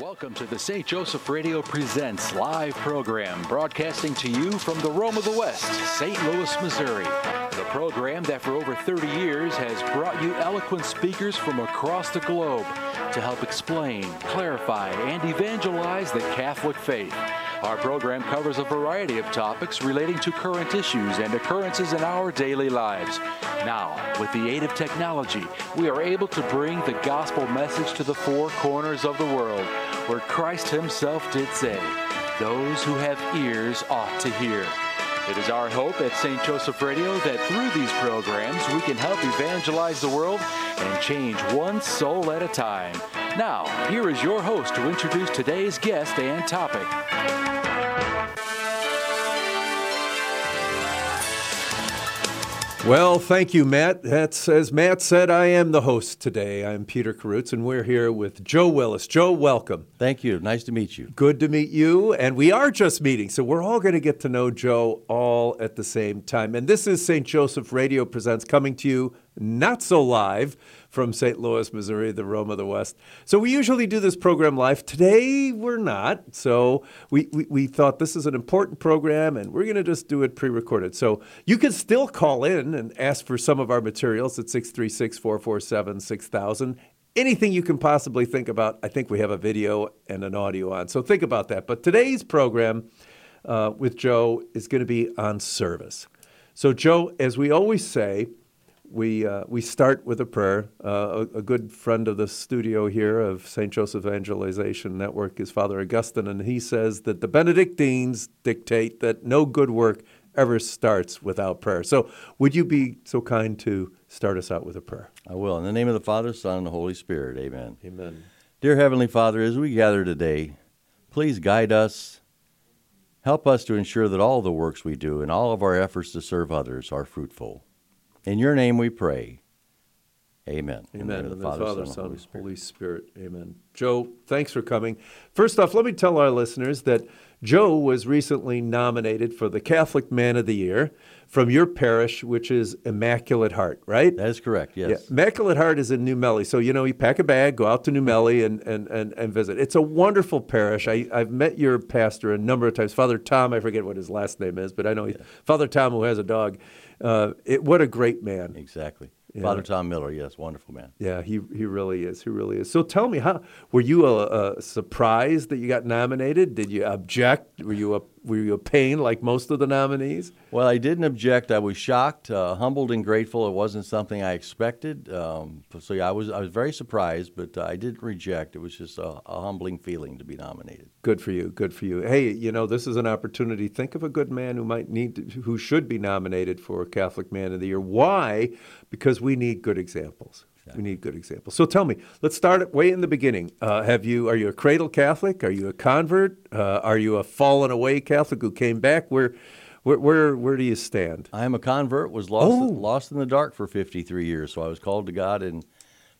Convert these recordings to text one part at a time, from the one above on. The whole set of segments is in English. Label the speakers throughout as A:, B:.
A: Welcome to the St. Joseph Radio Presents live program, broadcasting to you from the Rome of the West, St. Louis, Missouri. The program that for over 30 years has brought you eloquent speakers from across the globe to help explain, clarify, and evangelize the Catholic faith. Our program covers a variety of topics relating to current issues and occurrences in our daily lives. Now, with the aid of technology, we are able to bring the gospel message to the four corners of the world, where Christ Himself did say, Those who have ears ought to hear. It is our hope at St. Joseph Radio that through these programs we can help evangelize the world and change one soul at a time. Now, here is your host to introduce today's guest and topic.
B: Well, thank you, Matt. That's as Matt said, I am the host today. I'm Peter Karutz, and we're here with Joe Willis. Joe, welcome.
C: Thank you. Nice to meet you.
B: Good to meet you. And we are just meeting, so we're all going to get to know Joe all at the same time. And this is St. Joseph Radio Presents coming to you not so live from St. Louis, Missouri, the Rome of the West. So we usually do this program live. Today we're not. So we, we, we thought this is an important program and we're going to just do it pre recorded. So you can still call in and ask for some of our materials at 636 447 6000 anything you can possibly think about, I think we have a video and an audio on. So think about that. But today's program uh, with Joe is going to be on service. So, Joe, as we always say, we, uh, we start with a prayer. Uh, a, a, good friend of the studio here of St. Joseph Evangelization Network is Father Augustine, and he says that the Benedictines dictate that no good work ever starts without prayer. So, would you be so kind to start us out with a prayer?
C: I will. In the name of the Father, Son, and the Holy Spirit. Amen.
B: Amen.
C: Dear Heavenly Father, as we gather today, please guide us. Help us to ensure that all the works we do and all of our efforts to serve others are fruitful. In your name we pray. Amen.
B: Amen. In the, the Father, Father, Son, Holy Spirit. Holy Spirit. Amen. Joe, thanks for coming. First off, let me tell our listeners that Joe was recently nominated for the Catholic Man of the Year from your parish, which is Immaculate Heart, right?
C: That is correct, yes. Yeah.
B: Immaculate Heart is in New Melle. So, you know, you pack a bag, go out to New Melle and, and, and, and visit. It's a wonderful parish. I, I've met your pastor a number of times. Father Tom, I forget what his last name is, but I know yeah. Father Tom, who has a dog. Uh, it, what a great man.
C: Exactly. Yeah. Father Tom Miller, yes, wonderful man.
B: Yeah, he he really is. He really is. So tell me, how were you a, a surprised that you got nominated? Did you object? Were you a were you a pain like most of the nominees?
C: Well, I didn't object. I was shocked, uh, humbled, and grateful. It wasn't something I expected. Um, so yeah, I was I was very surprised, but uh, I didn't reject. It was just a, a, humbling feeling to be nominated.
B: Good for you. Good for you. Hey, you know this is an opportunity. Think of a good man who might need to, who should be nominated for Catholic Man of the Year. Why? Because we need good examples. We need good examples. So tell me, let's start way in the beginning. Uh, have you are you a cradle Catholic? Are you a convert? Uh, are you a fallen away Catholic who came back? Where, where, where, where do you stand?
C: I am a convert. Was lost oh. lost in the dark for 53 years. So I was called to God, and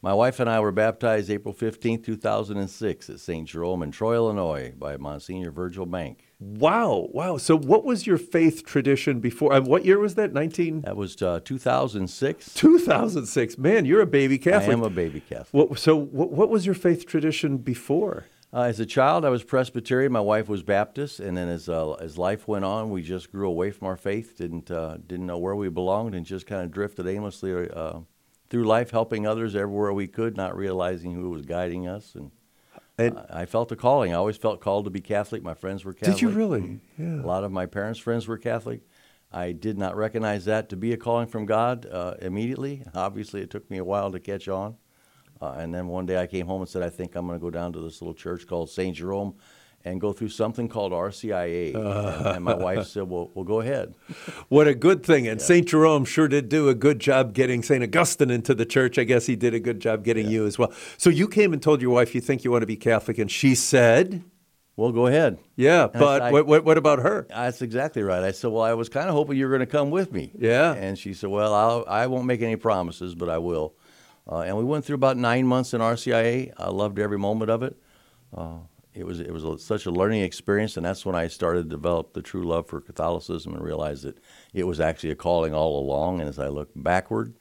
C: my wife and I were baptized April 15, 2006, at St. Jerome in Troy, Illinois, by Monsignor Virgil Bank.
B: Wow, wow. So, what was your faith tradition before? Uh, what year was that? 19?
C: That was uh, 2006.
B: 2006. Man, you're a baby Catholic. I
C: am a baby Catholic.
B: What, so, what, what, was your faith tradition before?
C: Uh, as a child, I was Presbyterian. My wife was Baptist, and then as uh, as life went on, we just grew away from our faith. didn't uh, didn't know where we belonged, and just kind of drifted aimlessly uh, through life, helping others everywhere we could, not realizing who was guiding us and and I felt a calling. I always felt called to be Catholic. My friends were Catholic.
B: Did you really?
C: Yeah. A lot of my parents' friends were Catholic. I did not recognize that to be a calling from God uh, immediately. Obviously, it took me a while to catch on. Uh, and then one day I came home and said, I think I'm going to go down to this little church called St. Jerome and go through something called RCIA. Uh, and, and, my wife said, well, well, go ahead.
B: What a good thing. And yeah. St. Jerome sure did do a good job getting St. Augustine into the church. I guess he did a good job getting yeah. you as well. So you came and told your wife you think you want to be Catholic, and she said,
C: well, go ahead.
B: Yeah, and but I, what, what, what, about her?
C: That's exactly right. I said, well, I was kind of hoping you were going to come with me.
B: Yeah.
C: And she said, well, I'll, I will not make any promises, but I will. Uh, and we went through about nine months in RCIA. I loved every moment of it. Uh, it was it was a, such a learning experience, and that's when I started to develop the true love for Catholicism and realized that it was actually a calling all along. And as I look backward,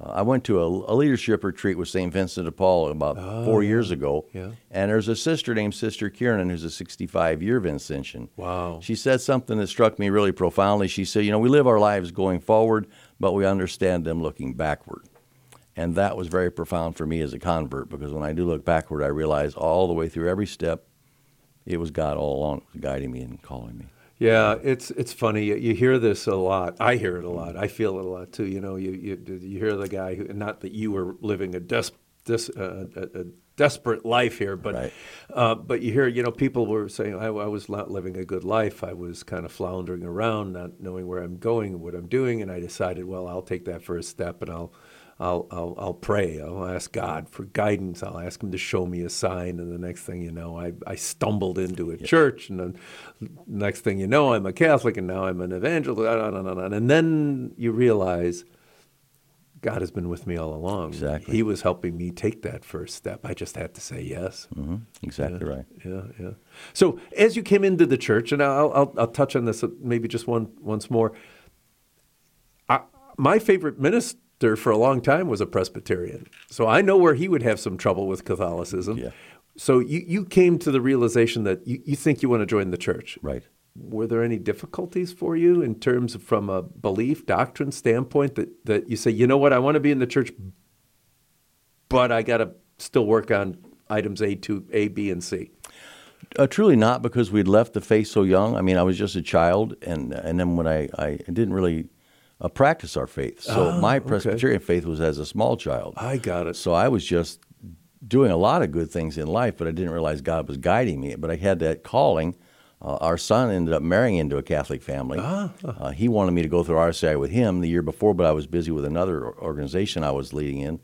C: Uh, I went to a, a leadership retreat with St. Vincent de Paul about four years ago.
B: Oh, yeah.
C: And there's a sister named Sister Kieran who's a 65 year Vincentian.
B: Wow.
C: She said something that struck me really profoundly. She said, You know, we live our lives going forward, but we understand them looking backward. And that was very profound for me as a convert because when I do look backward, I realize all the way through every step, it was God all along guiding me and calling me.
B: Yeah, it's it's funny. You, you hear this a lot. I hear it a lot. I feel it a lot too. You know, you you, you hear the guy who, not that you were living a des, des, uh, a, a desperate life here, but
C: Right.
B: uh, but you hear, you know, people were saying I, I was not living a good life. I was kind of floundering around, not knowing where I'm going and what I'm doing, and I decided, well, I'll take that first step and I'll. I'll, I'll, I'll pray. I'll ask God for guidance. I'll ask Him to show me a sign. And the next thing you know, I, I stumbled into a church. And then next thing you know, I'm a Catholic and now I'm an evangelist. And then you realize God has been with me all along.
C: Exactly.
B: He was helping me take that first step. I just had to say yes.
C: hmm Exactly right.
B: Yeah, yeah. So as you came into the church, and I'll, I'll, I'll touch on this maybe just one once more. I, my favorite minister for a long time was a Presbyterian, so I know where he would have some trouble with Catholicism.
C: Yeah.
B: So you, you came to the realization that you, you think you want to join the church.
C: Right.
B: Were there any difficulties for you in terms of from a belief doctrine standpoint that, that you say, you know what, I want to be in the church, but I got to still work on items A, two, A, B, and C.
C: Uh, truly not because we'd left the faith so young. I mean, I was just a child, and and then when I, I didn't really uh, practice our faith. So
B: Ah,
C: my
B: okay.
C: Presbyterian faith was as a small child.
B: I got it.
C: So I was just doing a lot of good things in life, but I didn't realize God was guiding me. But I had that calling. Uh, our son ended up marrying into a Catholic family. Uh, he wanted me to go through RCI with him the year before, but I was busy with another organization I was leading in.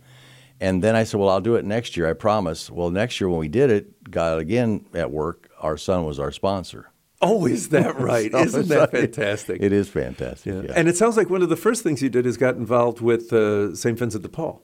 C: And then I said, Well, I'll do it next year, I promise. Well, next year when we did it, God again at work, our son was our sponsor.
B: Oh, is that right?
C: So
B: Isn't that fantastic?
C: It is fantastic.
B: Yeah.
C: yeah.
B: And it sounds like one of the first things you did is got involved with uh, St. Vincent de Paul.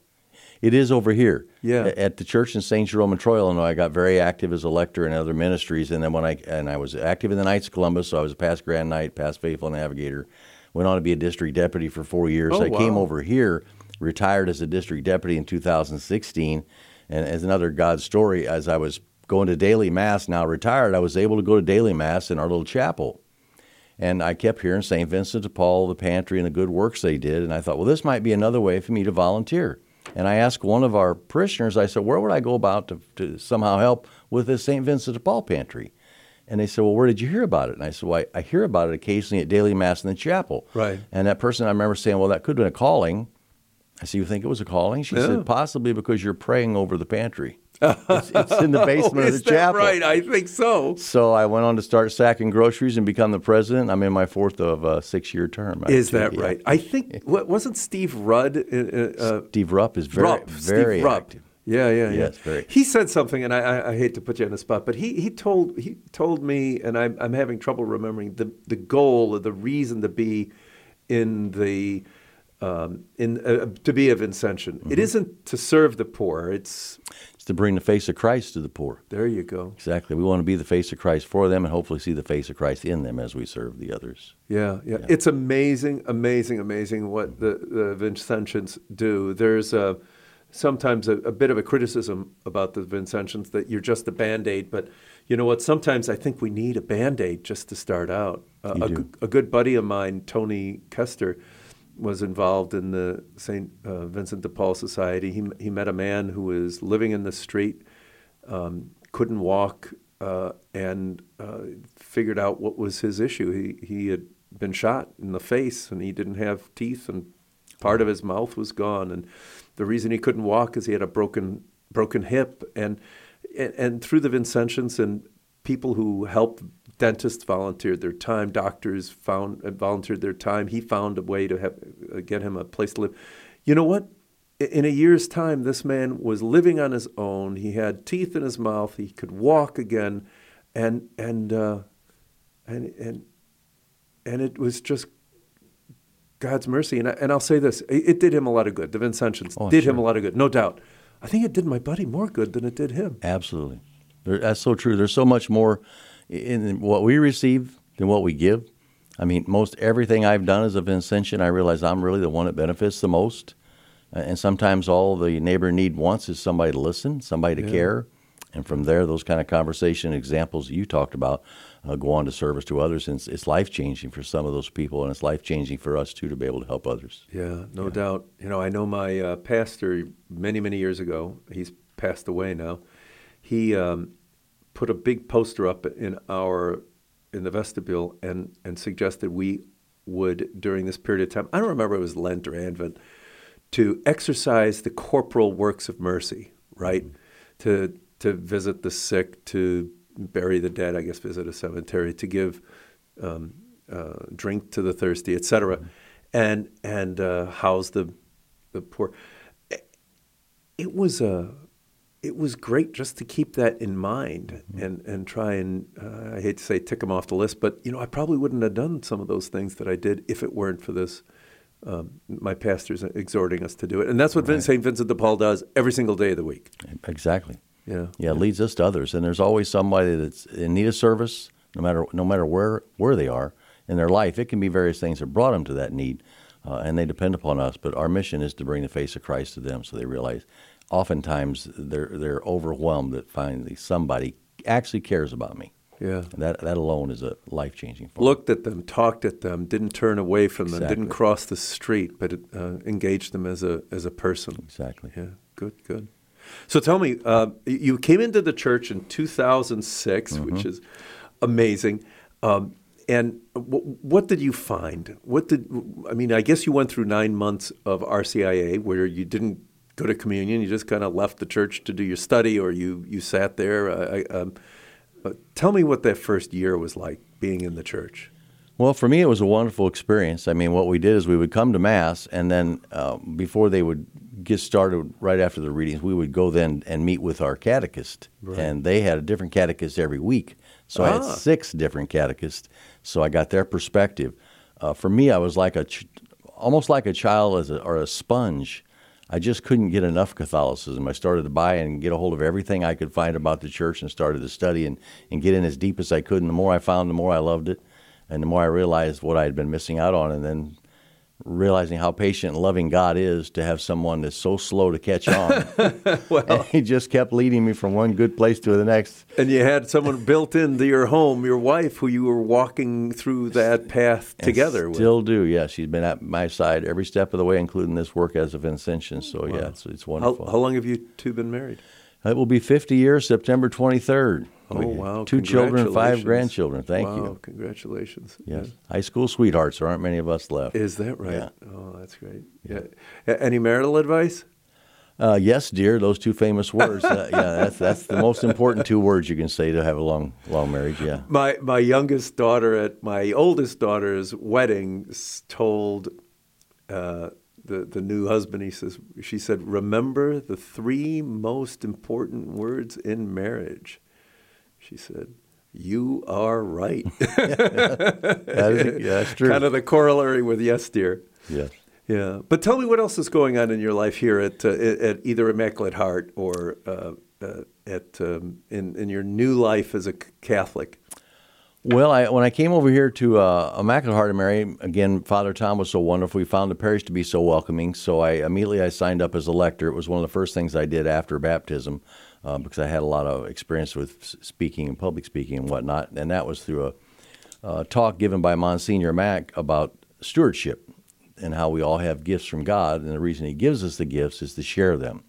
C: It is over here.
B: Yeah.
C: At the church in St. Jerome in Troy, Illinois, I got very active as a lector in other ministries. And then when I and I was active in the Knights of Columbus, so I was a past Grand Knight, past Faithful Navigator. Went on to be a district deputy for four years.
B: Oh,
C: I came over here, retired as a district deputy in 2016. And as another God story, as I was going to daily mass, now retired, I was able to go to daily mass in our little chapel. And I kept hearing St. Vincent de Paul, the pantry, and the good works they did. And I thought, well, this might be another way for me to volunteer. And I asked one of our parishioners, I said, where would I go about to, to somehow help with this St. Vincent de Paul pantry? And they said, well, where did you hear about it? And I said, well, I, I hear about it occasionally at daily mass in the chapel.
B: Right.
C: And that person, I remember saying, well, that could have been a calling. I said, you think it was a calling? She
B: Yeah.
C: said, possibly because you're praying over the pantry. It's, it's in the basement
B: oh,
C: of the
B: is that
C: chapel.
B: right? I think so.
C: So I went on to start sacking groceries and become the president. I'm in my fourth of a six-year term.
B: Is
C: actually,
B: that
C: yeah.
B: right? I think wa- wasn't Steve Rudd uh, uh,
C: Steve Rupp is very,
B: Rupp,
C: very
B: Steve Rupp.
C: active.
B: Yeah, yeah, yeah.
C: Yes, very.
B: He said something, and I, I, I hate to put you on the spot, but he, he told he told me, and I'm I'm having trouble remembering the the goal or the reason to be in the um, in uh, to be a Vincentian.
C: Mm-hmm.
B: It isn't to serve the poor. It's
C: to bring the face of Christ to the poor.
B: there you go.
C: Exactly. We want to be the face of Christ for them and hopefully see the face of Christ in them as we serve the others.
B: Yeah, yeah, It's amazing, amazing, amazing what the, the Vincentians do. There's a, sometimes a, a bit of a criticism about the Vincentians that you're just a band aid, but you know what? Sometimes I think we need a band aid just to start out. Uh, a, a good buddy of mine, Tony Kester, was involved in the St. Uh, Vincent de Paul Society. He, he met a man who was living in the street, um, couldn't walk, uh, and uh, figured out what was his issue. He, he had been shot in the face and he didn't have teeth, and part of his mouth was gone. And the reason he couldn't walk is he had a broken, broken hip. And, and, and through the Vincentians and people who helped dentists volunteered their time doctors found uh, volunteered their time. He found a way to have, uh, get him a place to live. You know what? In a year's time this man was living on his own. He had teeth in his mouth. He could walk again. And and uh, and and and it was just God's mercy. And I, and I'll say this it, it did him a lot of good. The Vincentians
C: Oh,
B: did him a lot of good no doubt. I think it did my buddy more good than it did him.
C: Absolutely. That's so true. There's so much more in what we receive than what we give. I mean, most everything I've done is a Vincentian, I realize I'm really the one that benefits the most and sometimes all the neighbor need wants is somebody to listen, somebody to care, and from there, those kind of conversation examples you talked about uh, go on to service to others, and it's, it's life changing for some of those people, and it's life changing for us too to be able to help others.
B: Yeah, no doubt. You know, I know my uh, pastor many, many years ago. He's passed away now. He um, put a big poster up in our in the vestibule and and suggested we would during this period of time. I don't remember it was Lent or Advent to exercise the corporal works of mercy, right? To to visit the sick, to bury the dead, I guess visit a cemetery, to give um, uh, drink to the thirsty, etc., and and uh, house the the poor. It was a it was great just to keep that in mind and, and try and uh, I hate to say tick them off the list, but you know I probably wouldn't have done some of those things that I did if it weren't for this. Um, my pastor's exhorting us to do it, and that's what
C: Right.
B: St. Vincent de Paul does every single day of the week.
C: Exactly.
B: Yeah,
C: Yeah, it leads us to others, and there's always somebody that's in need of service, no matter no matter where where they are in their life. It can be various things that brought them to that need, uh, and they depend upon us. But our mission is to bring the face of Christ to them, so they realize. Oftentimes, they're they're overwhelmed that finally somebody actually cares about me.
B: yeah.
C: And that that alone is a life changing.
B: Looked at them, talked at them, didn't turn away from them, didn't cross the street, but uh, engaged them as a as a person.
C: Exactly.
B: Yeah, good, good. So tell me, uh, you came into the church in 2006,
C: Mm-hmm.
B: which is amazing. Um, and w- what did you find? What did I mean? I guess you went through nine months of RCIA where you didn't go to communion. You just kind of left the church to do your study, or you you sat there. I, I, um, tell me what that first year was like being in the church.
C: Well, for me, it was a wonderful experience. I mean, what we did is we would come to Mass, and then uh, before they would get started, right after the readings, we would go then and meet with our catechist. And they had a different catechist every week. So I had
B: Ah.
C: six different catechists. So I got their perspective. Uh, for me, I was like a, ch- almost like a child as a, or a sponge. I just couldn't get enough Catholicism. I started to buy and get a hold of everything I could find about the church and started to study and, and get in as deep as I could. And the more I found, the more I loved it. And the more I realized what I had been missing out on. And then realizing how patient and loving God is to have someone that's so slow to catch on. well, he just kept leading me from one good place to the next.
B: And you had someone built into your home, your wife, who you were walking through that path
C: And
B: together with.
C: Still do, yeah. She's been at my side every step of the way, including this work as a Vincentian. So, yeah, it's, it's
B: How,
C: wonderful.
B: how long have you two been married?
C: It will be 50 years, September 23rd.
B: Oh, wow.
C: Two children, five grandchildren. Thank
B: wow,
C: you.
B: Congratulations.
C: Yes. High school sweethearts. There aren't many of us left.
B: Is that right?
C: Yeah.
B: Oh, that's great. Yeah. A- Any marital advice?
C: Uh, yes, dear. Those two famous words. Uh, yeah, that's that's the most important two words you can say to have a long long marriage. Yeah.
B: My my youngest daughter at my oldest daughter's wedding told uh, the the new husband. He says she said, "Remember the three most important words in marriage." She said, "You are right."
C: That is, that's true.
B: kind of the corollary with yes, dear.
C: yes.
B: Yeah, but tell me what else is going on in your life here at uh, at either Immaculate Heart or uh, uh, at um, in in your new life as a Catholic.
C: Well, I, when I came over here to uh, Immaculate Heart of Mary, again, Father Tom was so wonderful. We found the parish to be so welcoming. So I immediately I signed up as a lector. It was one of the first things I did after baptism uh, because I had a lot of experience with speaking and public speaking and whatnot. And that was through a talk given by Monsignor Mack about stewardship and how we all have gifts from God. And the reason He gives us the gifts is to share them.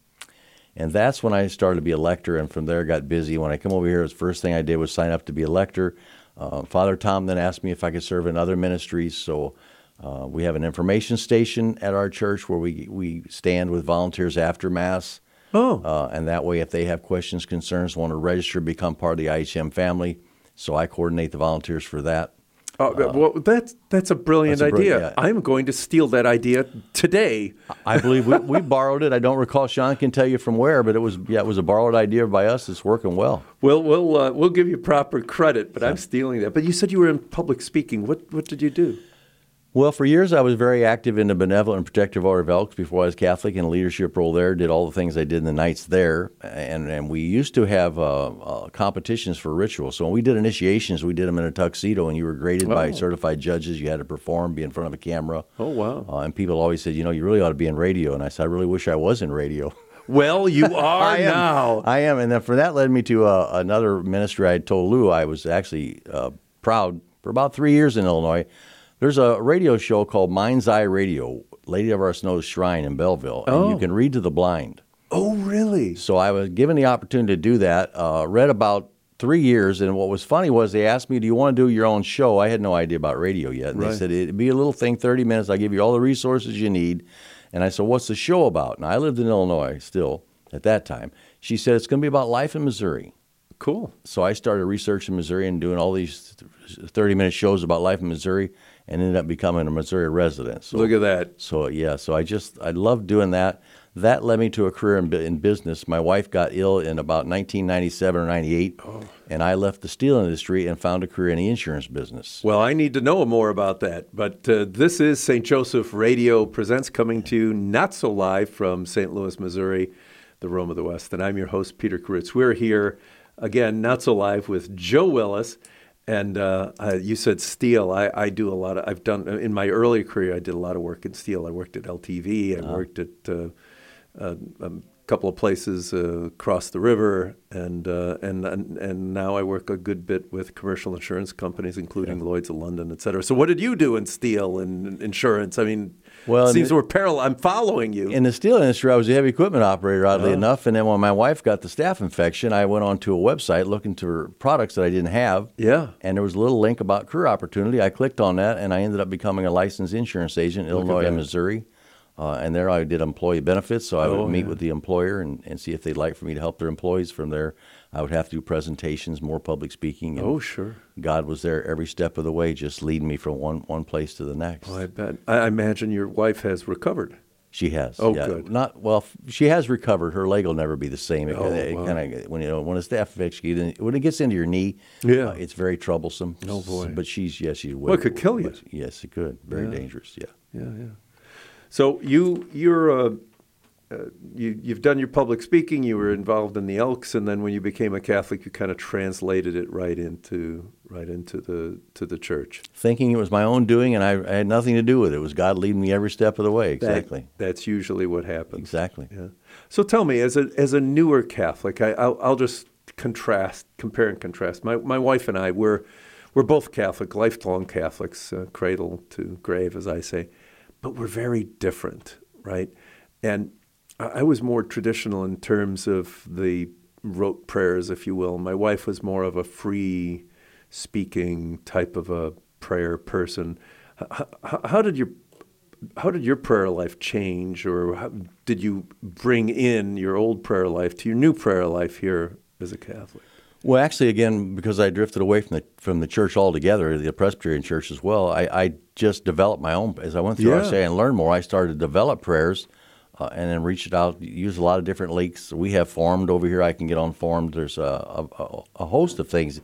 C: And that's when I started to be a lector, and from there got busy. When I come over here, the first thing I did was sign up to be a lector. Uh, Father Tom then asked me if I could serve in other ministries. So uh, we have an information station at our church where we, we stand with volunteers after Mass.
B: Oh.
C: Uh, and that way, if they have questions, concerns, want to register, become part of the IHM family. So I coordinate the volunteers for that.
B: Oh, well, that's that's a brilliant
C: that's a
B: idea.
C: brilliant- yeah.
B: I'm going to steal that idea today.
C: I believe we, we borrowed it. I don't recall. Sean can tell you from where, but it was yeah, it was a borrowed idea by us. It's working well.
B: We'll we'll uh, we'll give you proper credit, but I'm stealing that. But you said you were in public speaking. What what did you do?
C: Well, for years I was very active in the Benevolent and Protective Order of Elks before I was Catholic in a leadership role there. Did all the things I did in the Knights there, and and we used to have uh, uh, competitions for rituals. So when we did initiations, we did them in a tuxedo, and you were graded by
B: Oh.
C: certified judges. You had to perform, be in front of a camera.
B: Oh, wow.
C: Uh, and people always said, you know, you really ought to be in radio. And I said, I really wish I was in radio.
B: Well, you are
C: I am.
B: now.
C: I am, and then for that led me to uh, another ministry. I told Lou I was actually uh, proud for about three years in Illinois. There's a radio show called Mind's Eye Radio, Lady of Our Snows Shrine in Belleville, and
B: Oh.
C: you can read to the blind.
B: Oh, really?
C: So I was given the opportunity to do that. Uh, read about three years, and what was funny was they asked me, "Do you want to do your own show?" I had no idea about radio yet, and
B: Right.
C: they said it'd be a little thing, thirty minutes. I give you all the resources you need. And I said, "What's the show about?" And I lived in Illinois still at that time. She said it's going to be about life in Missouri.
B: Cool.
C: So I started researching Missouri and doing all these thirty-minute shows about life in Missouri, and ended up becoming a Missouri resident. So
B: Look at that.
C: so yeah, so I just I loved doing that. That led me to a career in, in business. My wife got ill in about 1997 or 98, and I left the steel industry and found a career in the insurance business.
B: Well, I need to know more about that. But uh, this is St. Joseph Radio Presents coming to you not so live from St. Louis, Missouri, the Rome of the West. And I'm your host, Peter Karutz. We're here again, not so live, with Joe Willis. And uh, uh, you said steel. I, I do a lot of, I've done, in my early career, I did a lot of work in steel. I worked at LTV, I worked at uh, a, a couple of places uh, across the river, and, uh, and and and now I work a good bit with commercial insurance companies, including Lloyd's of London, et cetera. So, what did you do in steel and insurance? I mean,
C: Well,
B: it seems
C: the-
B: we're parallel. I'm following you.
C: In the steel industry, I was a heavy equipment operator, oddly
B: Oh.
C: enough. And then when my wife got the staph infection, I went onto a website looking for products that I didn't have.
B: Yeah.
C: And there was a little link about career opportunity. I clicked on that, and I ended up becoming a licensed insurance agent in
B: Look
C: Illinois and. Missouri. Uh, and there I did employee benefits, so I would
B: Oh,
C: meet
B: yeah.
C: with the employer and, and see if they'd like for me to help their employees. From there, I would have to do presentations, more public speaking. And
B: oh, sure.
C: God was there every step of the way, just leading me from one, one place to the next.
B: Oh, I bet. I imagine your wife has recovered.
C: She has.
B: Oh,
C: yeah.
B: good.
C: Not well. She has recovered. Her leg will never be the same. It,
B: Oh,
C: it
B: wow.
C: kind of when you know when a infection get when it gets into your knee,
B: Yeah.
C: uh, it's very troublesome.
B: Oh, boy.
C: But she's yes, she's
B: Well, it could kill you.
C: Yes, it could. Very
B: Yeah.
C: dangerous. Yeah.
B: Yeah, yeah. So you you're uh, uh, you you've done your public speaking. You were involved in the Elks, and then when you became a Catholic, you kind of translated it right into right into the to the church.
C: Thinking it was my own doing, and I, I had nothing to do with it. It was God leading me every step of the way.
B: That-
C: Exactly.
B: that's usually what happens.
C: Exactly.
B: Yeah. So tell me, as a as a newer Catholic, I, I'll, I'll just contrast, compare and contrast. My my wife and I we're we're both Catholic, lifelong Catholics, uh, cradle to grave, as I say, but we're very different, right? And I, was more traditional in terms of the rote prayers, if you will. My wife was more of a free speaking type of a prayer person. How, how, did your how did your prayer life change, or how, did you bring in your old prayer life to your new prayer life here as a Catholic?
C: Well, actually, again, because I drifted away from the from the church altogether, the Presbyterian church as well, I, I just developed my own. As I went through,
B: Yeah.
C: Say, and learned more. I started to develop prayers, uh, and then reach it out, Use a lot of different links. We have formed over here. I can get on formed. There's a, a, a host of things.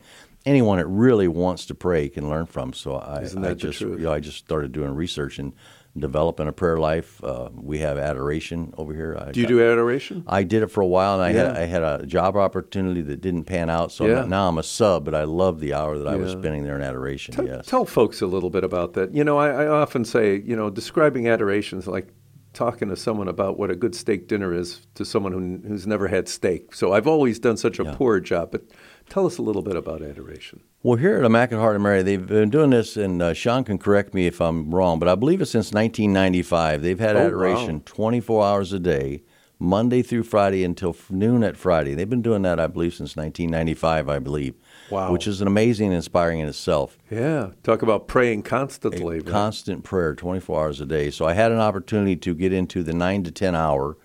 C: Anyone that really wants to pray can learn from. So I, I just, you know, I just started doing research and developing a prayer life. Uh, we have adoration over here. I
B: Do you
C: got-
B: do adoration?
C: I did it for a while, and I had I had a job opportunity that didn't pan out. So
B: Yeah.
C: now I'm a sub, but I love the hour that I was spending there in adoration.
B: Tell,
C: yes.
B: tell folks a little bit about that. You know, I, I often say, you know, describing adoration is like talking to someone about what a good steak dinner is to someone who, who's never had steak. So I've always done such a
C: Yeah.
B: poor job. But tell us a little bit about adoration.
C: Well, here at Immaculate Heart of Mary, they've been doing this, and uh, Sean can correct me if I'm wrong, but I believe it's since 1995. They've had
B: Oh, wow.
C: adoration 24 hours a day, Monday through Friday until noon at Friday. They've been doing that, I believe, since 1995, I believe.
B: Wow.
C: Which is an amazing and inspiring in itself.
B: Yeah, talk about praying constantly. right?
C: constant prayer 24 hours a day so i had an opportunity to get into the 9 to 10 hour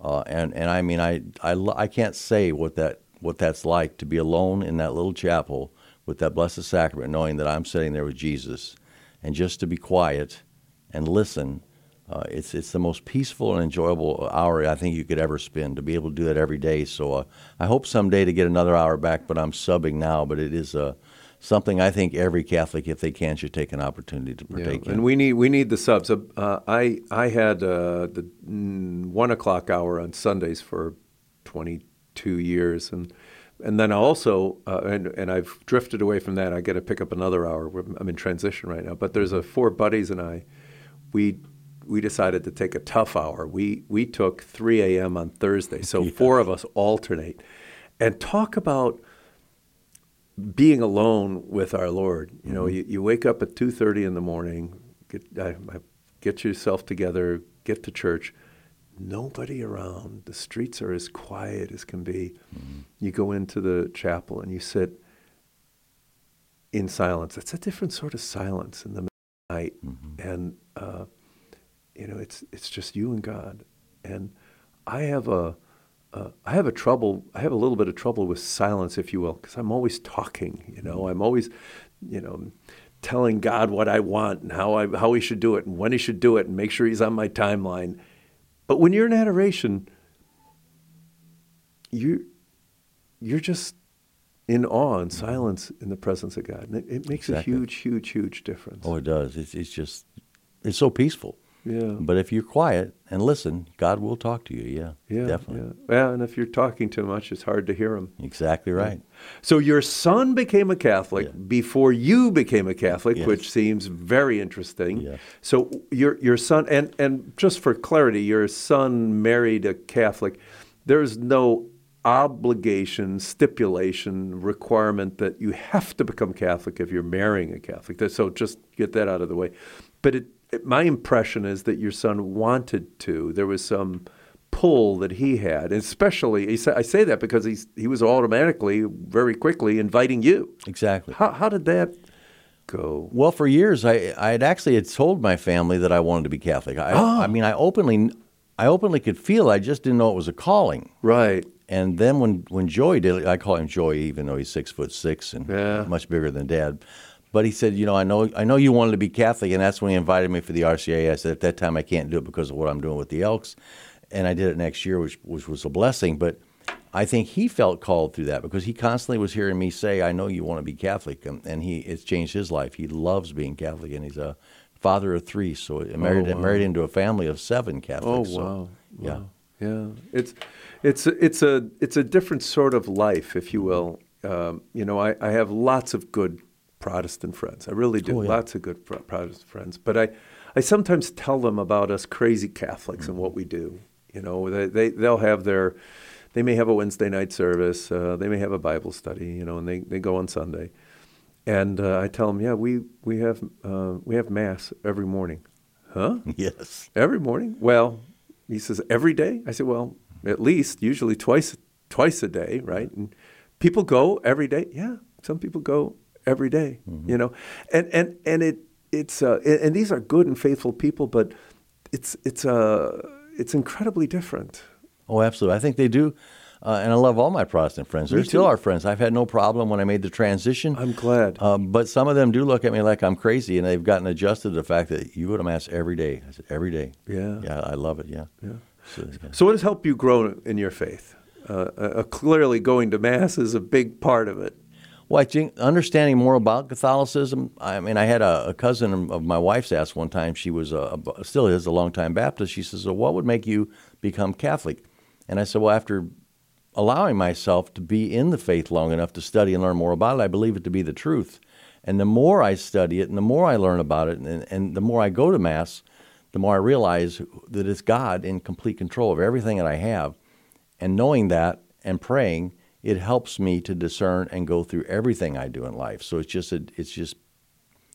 C: uh, and, and i mean I, I, I can't say what that what that's like to be alone in that little chapel with that blessed sacrament knowing that i'm sitting there with jesus and just to be quiet and listen uh, it's it's the most peaceful and enjoyable hour I think you could ever spend to be able to do that every day. So uh, I hope someday to get another hour back, but I'm subbing now. But it is uh, something I think every Catholic, if they can, should take an opportunity to partake
B: yeah.
C: in.
B: And we need we need the subs. Uh, I I had uh, the mm, one o'clock hour on Sundays for twenty two years, and and then also uh, and and I've drifted away from that. I got to pick up another hour. I'm in transition right now. But there's a four buddies and I, we we decided to take a tough hour. We we took 3 a.m. on Thursday, so yeah. four of us alternate, and talk about being alone with our Lord. You know, mm-hmm. you, you wake up at 2:30 in the morning, get I, I, get yourself together, get to church. Nobody around. The streets are as quiet as can be. Mm-hmm. You go into the chapel and you sit in silence. It's a different sort of silence in the night, mm-hmm. and uh, you know, it's it's just you and God. And I have a uh, I have a trouble. I have a little bit of trouble with silence, if you will, because I'm always talking. You know, I'm always, you know, telling God what I want and how I how He should do it and when He should do it and make sure He's on my timeline. But when you're in adoration, you you're just in awe and silence in the presence of God, and it, it makes exactly. a huge, huge, huge difference.
C: Oh, it does. It's it's just it's so peaceful.
B: Yeah.
C: But if you're quiet and listen, God will talk to you. Yeah.
B: Yeah.
C: Definitely.
B: Yeah. yeah. And if you're talking too much, it's hard to hear him.
C: Exactly right. Yeah.
B: So your son became a Catholic yeah. before you became a Catholic,
C: yes.
B: which seems very interesting.
C: Yes.
B: So your your son and and just for clarity, your son married a Catholic. There's no obligation, stipulation, requirement that you have to become Catholic if you're marrying a Catholic. So just get that out of the way. But it my impression is that your son wanted to. There was some pull that he had, especially I say that because he's he was automatically very quickly inviting you.
C: Exactly.
B: How how did that go?
C: Well, for years I I had actually had told my family that I wanted to be Catholic. I,
B: oh.
C: I mean I openly I openly could feel I just didn't know it was a calling.
B: Right.
C: And then when when Joey did, I call him Joey, even though he's six foot six and
B: yeah.
C: much bigger than Dad. But he said, you know, I know, I know you wanted to be Catholic, and that's when he invited me for the RCA. I said at that time I can't do it because of what I'm doing with the Elks, and I did it next year, which which was a blessing. But I think he felt called through that because he constantly was hearing me say, "I know you want to be Catholic," and, and he it's changed his life. He loves being Catholic, and he's a father of three, so married
B: oh, wow.
C: married into a family of seven Catholics.
B: Oh wow!
C: So, yeah,
B: wow. yeah. It's it's it's a it's a different sort of life, if you will. Um, you know, I, I have lots of good Protestant friends. I really do.
C: Oh, yeah.
B: Lots of good Protestant friends. But I, I sometimes tell them about us crazy Catholics
C: mm-hmm.
B: and what we do. You know, they, they they'll have their, they may have a Wednesday night service. Uh, they may have a Bible study. You know, and they, they go on Sunday, and uh, I tell them, yeah, we we have uh, we have mass every morning. Huh?
C: Yes.
B: Every morning. Well, he says every day. I said, well, at least usually twice twice a day, right? And people go every day. Yeah, some people go every day, mm-hmm. you know, and and and it it's uh, and these are good and faithful people, but it's it's uh it's incredibly different.
C: Oh, absolutely. I think they do. Uh, and I love all my Protestant friends. They're still our friends. I've had no problem when I made the transition.
B: I'm glad.
C: Um, but some of them do look at me like I'm crazy, and they've gotten adjusted to the fact that you go to Mass every day. I said, every day.
B: Yeah.
C: Yeah, I love it. Yeah.
B: Yeah. So, yeah. so what has helped you grow in your faith? Uh, uh, clearly, going to Mass is a big part of it.
C: Well, understanding more about Catholicism. I mean, I had a, a cousin of my wife's asked one time. She was a, a, still is a longtime Baptist. She says, "Well, what would make you become Catholic?" And I said, "Well, after allowing myself to be in the faith long enough to study and learn more about it, I believe it to be the truth. And the more I study it, and the more I learn about it, and, and the more I go to Mass, the more I realize that it's God in complete control of everything that I have. And knowing that and praying." It helps me to discern and go through everything I do in life. So it's just a, it's just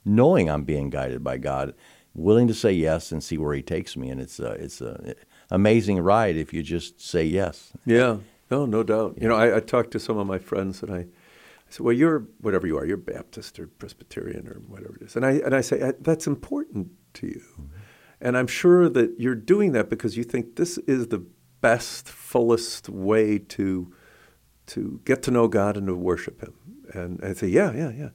C: knowing I'm being guided by God, willing to say yes and see where He takes me, and it's a, it's a amazing ride if you just say yes.
B: Yeah, no, no doubt. You know, I, I talked to some of my friends and I, I said, "Well, you're whatever you are, you're Baptist or Presbyterian or whatever it is," and I and I say that's important to you, mm-hmm. and I'm sure that you're doing that because you think this is the best, fullest way to to get to know God and to worship Him. And I say, yeah, yeah, yeah.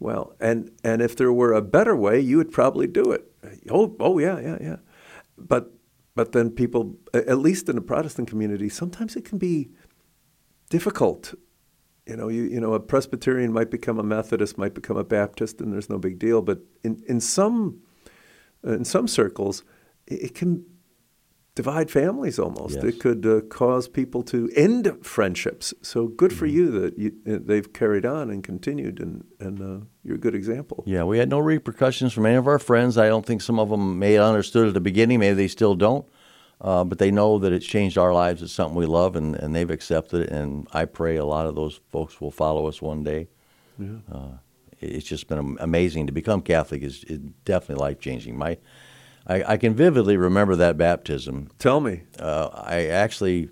B: Well, and and if there were a better way, you would probably do it. Oh, oh, yeah, yeah, yeah. But but then people, at least in the Protestant community, sometimes it can be difficult You know, you, you know, a Presbyterian might become a Methodist, might become a Baptist, and there's no big deal. But in, in some in some circles, it, it can divide families almost.
C: Yes.
B: It could uh, cause people to end friendships. So good for
C: Mm-hmm.
B: you that you, uh, they've carried on and continued, and and uh, you're a good example.
C: Yeah, we had no repercussions from any of our friends. I don't think some of them may have understood at the beginning. Maybe they still don't. Uh, but they know that it's changed our lives. It's something we love, and, and they've accepted it. And I pray a lot of those folks will follow us one day. Uh, it's just been amazing to become Catholic. is is definitely life changing. My, I, I can vividly remember that baptism.
B: Tell me.
C: Uh, I actually,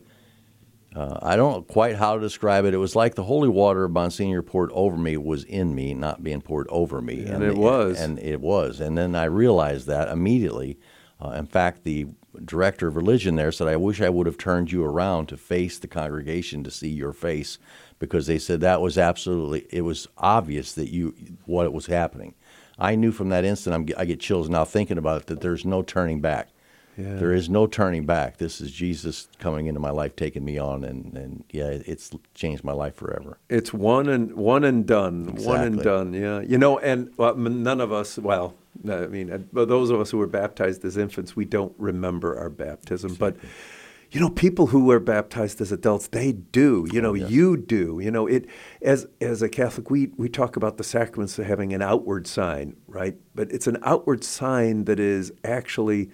C: uh, I don't know quite how to describe it. It was like the holy water Monsignor poured over me was in me, not being poured over me.
B: And it was.
C: And it was. And then I realized that immediately. Uh, in fact, the director of religion there said, I wish I would have turned you around to face the congregation to see your face because they said that was absolutely, it was obvious that you, what was happening. I knew from that instant, I'm, I get chills now thinking about it, that there's no turning back.
B: Yeah.
C: There is no turning back. This is Jesus coming into my life, taking me on, and, and yeah, it's changed my life forever.
B: It's one and one and done. One and done. Yeah. You know, and well, none of us. Well, I mean, uh, but those of us who were baptized as infants, we don't remember our baptism. But you know, people who were baptized as adults, they do. You know, you do. You know, it as as a Catholic, we we talk about the sacraments having an outward sign, right? But it's an outward sign that is actually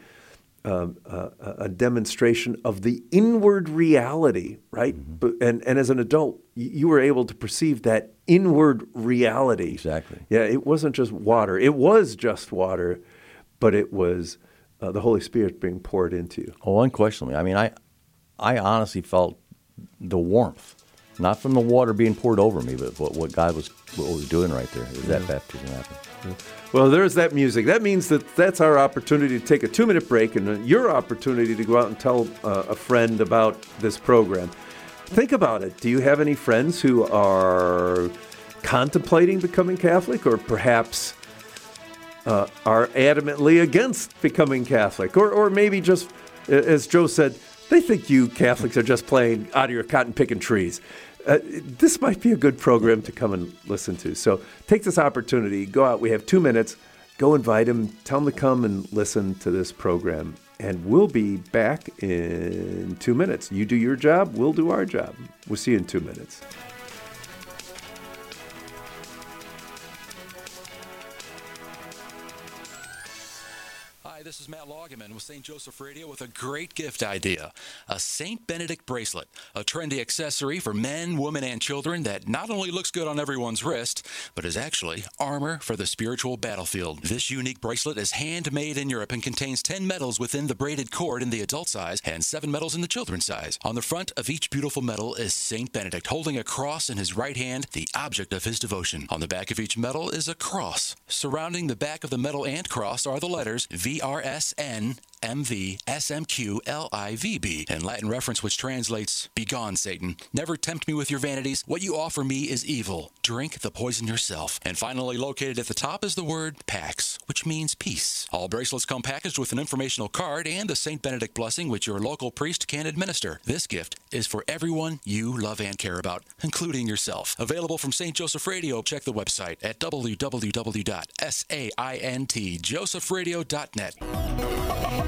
B: um, a, a demonstration of the inward reality, right? But, and, and as an adult, you, you were able to perceive that inward reality.
C: Exactly.
B: Yeah, it wasn't just water. It was just water, but it was uh, the Holy Spirit being poured into you.
C: Oh, unquestionably. I mean, I, I honestly felt the warmth, not from the water being poured over me, but what, what God was what was doing right there. Is that baptism happened?
B: Well, there's that music. That means that that's our opportunity to take a two minute break and uh, your opportunity to go out and tell uh, a friend about this program. Think about it. Do you have any friends who are contemplating becoming Catholic or perhaps uh, are adamantly against becoming Catholic? Or, or maybe just, as Joe said, they think you Catholics are just playing out of your cotton picking trees. Uh, this might be a good program to come and listen to. So take this opportunity, go out. We have two minutes. Go invite them, tell them to come and listen to this program. And we'll be back in two minutes. You do your job, we'll do our job. We'll see you in two minutes.
A: This is Matt Loggeman with St. Joseph Radio with a great gift idea a St. Benedict bracelet, a trendy accessory for men, women, and children that not only looks good on everyone's wrist, but is actually armor for the spiritual battlefield. This unique bracelet is handmade in Europe and contains 10 medals within the braided cord in the adult size and 7 medals in the children's size. On the front of each beautiful medal is St. Benedict holding a cross in his right hand, the object of his devotion. On the back of each medal is a cross. Surrounding the back of the medal and cross are the letters VRSN. MV SMQ in Latin reference, which translates, Begone, Satan. Never tempt me with your vanities. What you offer me is evil. Drink the poison yourself. And finally, located at the top is the word Pax, which means peace. All bracelets come packaged with an informational card and the St. Benedict blessing, which your local priest can administer. This gift is for everyone you love and care about, including yourself. Available from St. Joseph Radio. Check the website at www.saintjosephradio.net.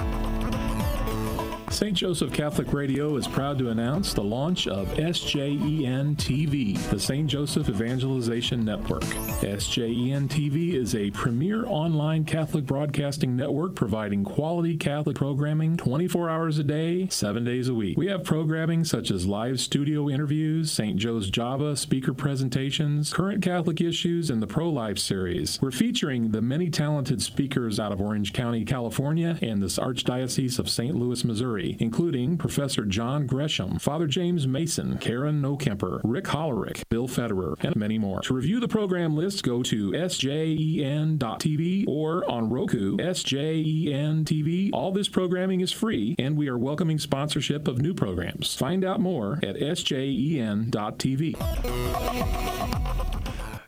D: St. Joseph Catholic Radio is proud to announce the launch of SJEN TV, the St. Joseph Evangelization Network. SJEN TV is a premier online Catholic broadcasting network providing quality Catholic programming 24 hours a day, 7 days a week. We have programming such as live studio interviews, St. Joe's Java speaker presentations, current Catholic issues, and the Pro Life series. We're featuring the many talented speakers out of Orange County, California, and this Archdiocese of St. Louis, Missouri including Professor John Gresham, Father James Mason, Karen Nokemper, Rick Hollerick, Bill Federer, and many more. To review the program list, go to sjen.tv or on Roku, SJEN TV. All this programming is free, and we are welcoming sponsorship of new programs. Find out more at sjen.tv.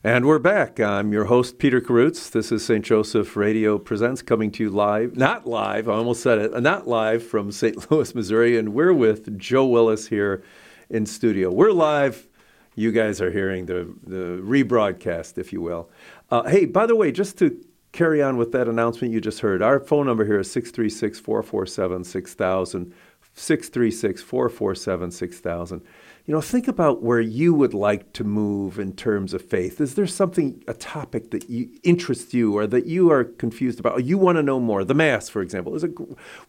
B: And we're back. I'm your host, Peter Karutz. This is St. Joseph Radio Presents coming to you live, not live, I almost said it, not live from St. Louis, Missouri. And we're with Joe Willis here in studio. We're live you guys are hearing the, the rebroadcast, if you will. Uh, hey, by the way, just to carry on with that announcement you just heard, our phone number here is 636 447 6000. 636 447 6000 you know, think about where you would like to move in terms of faith. Is there something, a topic that you, interests you or that you are confused about? Or you want to know more? The Mass, for example, is a.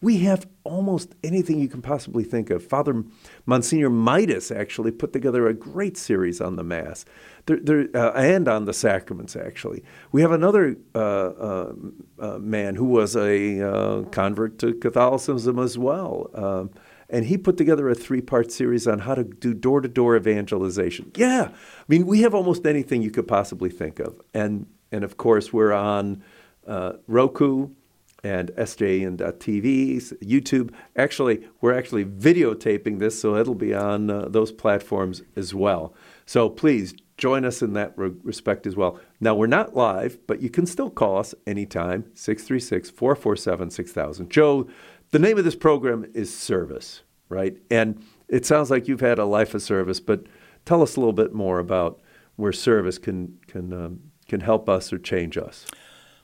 B: We have almost anything you can possibly think of. Father Monsignor Midas actually put together a great series on the Mass, there, there, uh, and on the sacraments. Actually, we have another uh, uh, uh man who was a uh, convert to Catholicism as well. Um, and he put together a three part series on how to do door to door evangelization. Yeah, I mean, we have almost anything you could possibly think of. And, and of course, we're on uh, Roku and SJN.TV, YouTube. Actually, we're actually videotaping this, so it'll be on uh, those platforms as well. So please join us in that re- respect as well. Now, we're not live, but you can still call us anytime, 636 447 6000. Joe, the name of this program is Service, right? And it sounds like you've had a life of service, but tell us a little bit more about where service can can um, can help us or change us.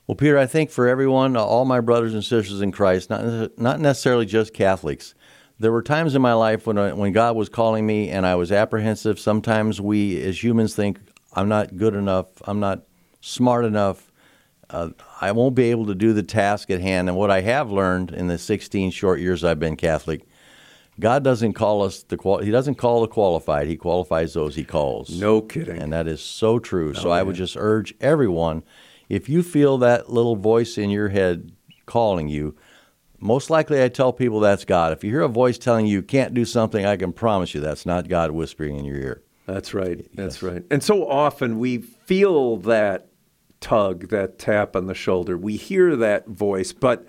C: Well, Peter, I think for everyone, all my brothers and sisters in Christ, not not necessarily just Catholics, there were times in my life when I, when God was calling me and I was apprehensive. Sometimes we as humans think I'm not good enough, I'm not smart enough, uh, I won't be able to do the task at hand. And what I have learned in the 16 short years I've been Catholic, God doesn't call us the qual- He doesn't call the qualified. He qualifies those He calls.
B: No kidding.
C: And that is so true. Oh, so I would just urge everyone, if you feel that little voice in your head calling you, most likely I tell people that's God. If you hear a voice telling you you can't do something, I can promise you that's not God whispering in your ear.
B: That's right. That's right. And so often we feel that tug, that tap on the shoulder. We hear that voice, but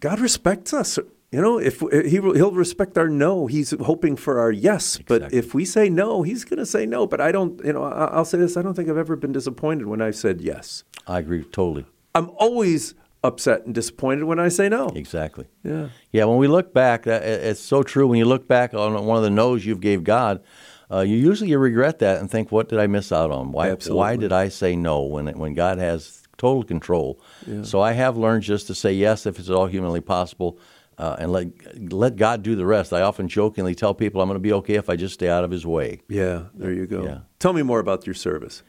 B: God respects us. You know, if he he'll respect our no, he's hoping for our yes. Exactly. But if we say no, he's going to say no. But I don't. You know, I'll say this: I don't think I've ever been disappointed when I've said yes.
C: I agree totally.
B: I'm always upset and disappointed when I say no.
C: Exactly.
B: Yeah.
C: Yeah. When we look back, it's so true. When you look back on one of the no's you've gave God, uh, you usually you regret that and think, what did I miss out on? Why,
B: Absolutely.
C: why did I say no when, when God has total control? Yeah. So I have learned just to say yes if it's at all humanly possible. Uh, and let let God do the rest. I often jokingly tell people I'm going to be okay if I just stay out of His way.
B: Yeah, there you go. Yeah. Tell me more about your service.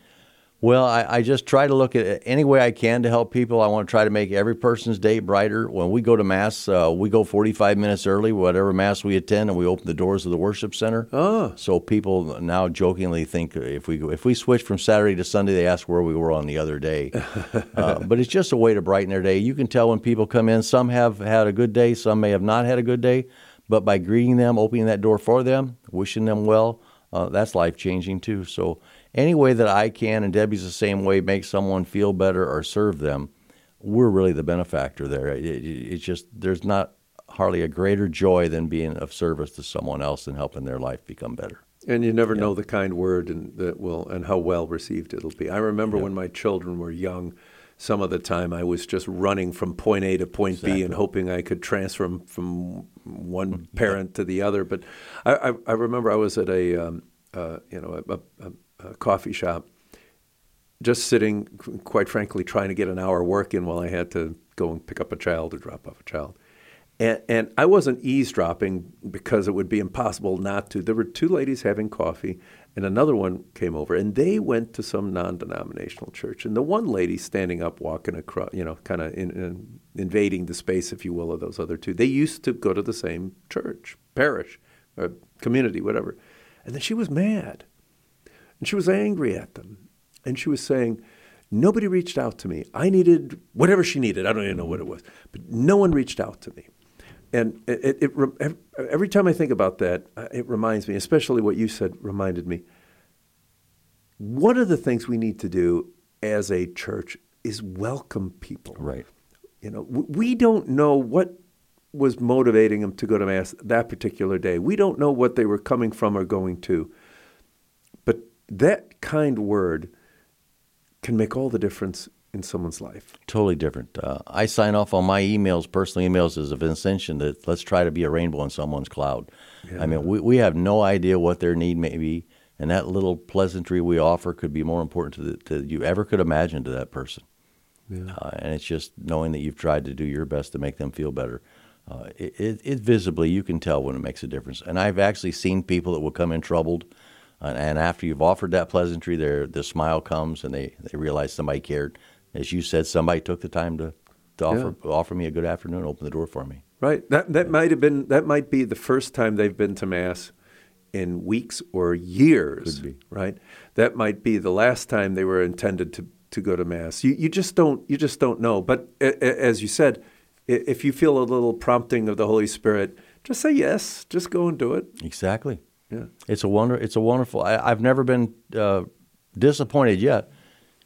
C: Well, I, I, just try to look at any way I can to help people. I want to try to make every person's day brighter. When we go to Mass, uh, we go 45 minutes early, whatever Mass we attend, and we open the doors of the worship center.
B: Oh.
C: So people now jokingly think if we if we switch from Saturday to Sunday, they ask where we were on the other day. uh, but it's just a way to brighten their day. You can tell when people come in. Some have had a good day, some may have not had a good day. But by greeting them, opening that door for them, wishing them well, uh, that's life changing too. So any way that I can, and Debbie's the same way, make someone feel better or serve them, we're really the benefactor there. It, it, it's just there's not hardly a greater joy than being of service to someone else and helping their life become better.
B: And you never yeah. know the kind word and that will and how well received it'll be. I remember yeah. when my children were young, some of the time I was just running from point A to point exactly. B and hoping I could transfer them from one mm-hmm. parent yeah. to the other. But I, I, I, remember I was at a um, uh, you know a, a, uh, coffee shop, just sitting, quite frankly, trying to get an hour work in while I had to go and pick up a child or drop off a child. And, and I wasn't eavesdropping because it would be impossible not to. There were two ladies having coffee, and another one came over, and they went to some non-denominational church. And the one lady standing up, walking across, you know, kind of in, in, invading the space, if you will, of those other two. They used to go to the same church, parish, community, whatever. And then she was mad. And she was angry at them. And she was saying, Nobody reached out to me. I needed whatever she needed. I don't even know what it was. But no one reached out to me. And it, it, it, every time I think about that, uh, it reminds me, especially what you said reminded me. One of the things we need to do as a church is welcome people.
C: Right.
B: You know, we don't know what was motivating them to go to Mass that particular day. We don't know what they were coming from or going to that kind word can make all the difference in someone's life.
C: Totally different. Uh, I sign off on my emails, personal emails, as a Vincentian that let's try to be a rainbow in someone's cloud. Yeah. I mean, we, we have no idea what their need may be. And that little pleasantry we offer could be more important to, the, to you ever could imagine to that person. Yeah. Uh, and it's just knowing that you've tried to do your best to make them feel better. Uh, it, it, it, visibly, you can tell when it makes a difference. And I've actually seen people that will come in troubled, and, and after you've offered that pleasantry, their the smile comes and they, they realize somebody cared. As you said, somebody took the time to, to offer yeah. offer me a good afternoon, open the door for me.
B: Right. That that might have been that might be the first time they've been to mass in weeks or years. Right. That might be the last time they were intended to to go to mass. You you just don't you just don't know. But as you said, if you feel a little prompting of the Holy Spirit, just say yes. Just go and do it.
C: Exactly. Yeah. It's a wonder. It's a wonderful. I, have never been uh, disappointed yet.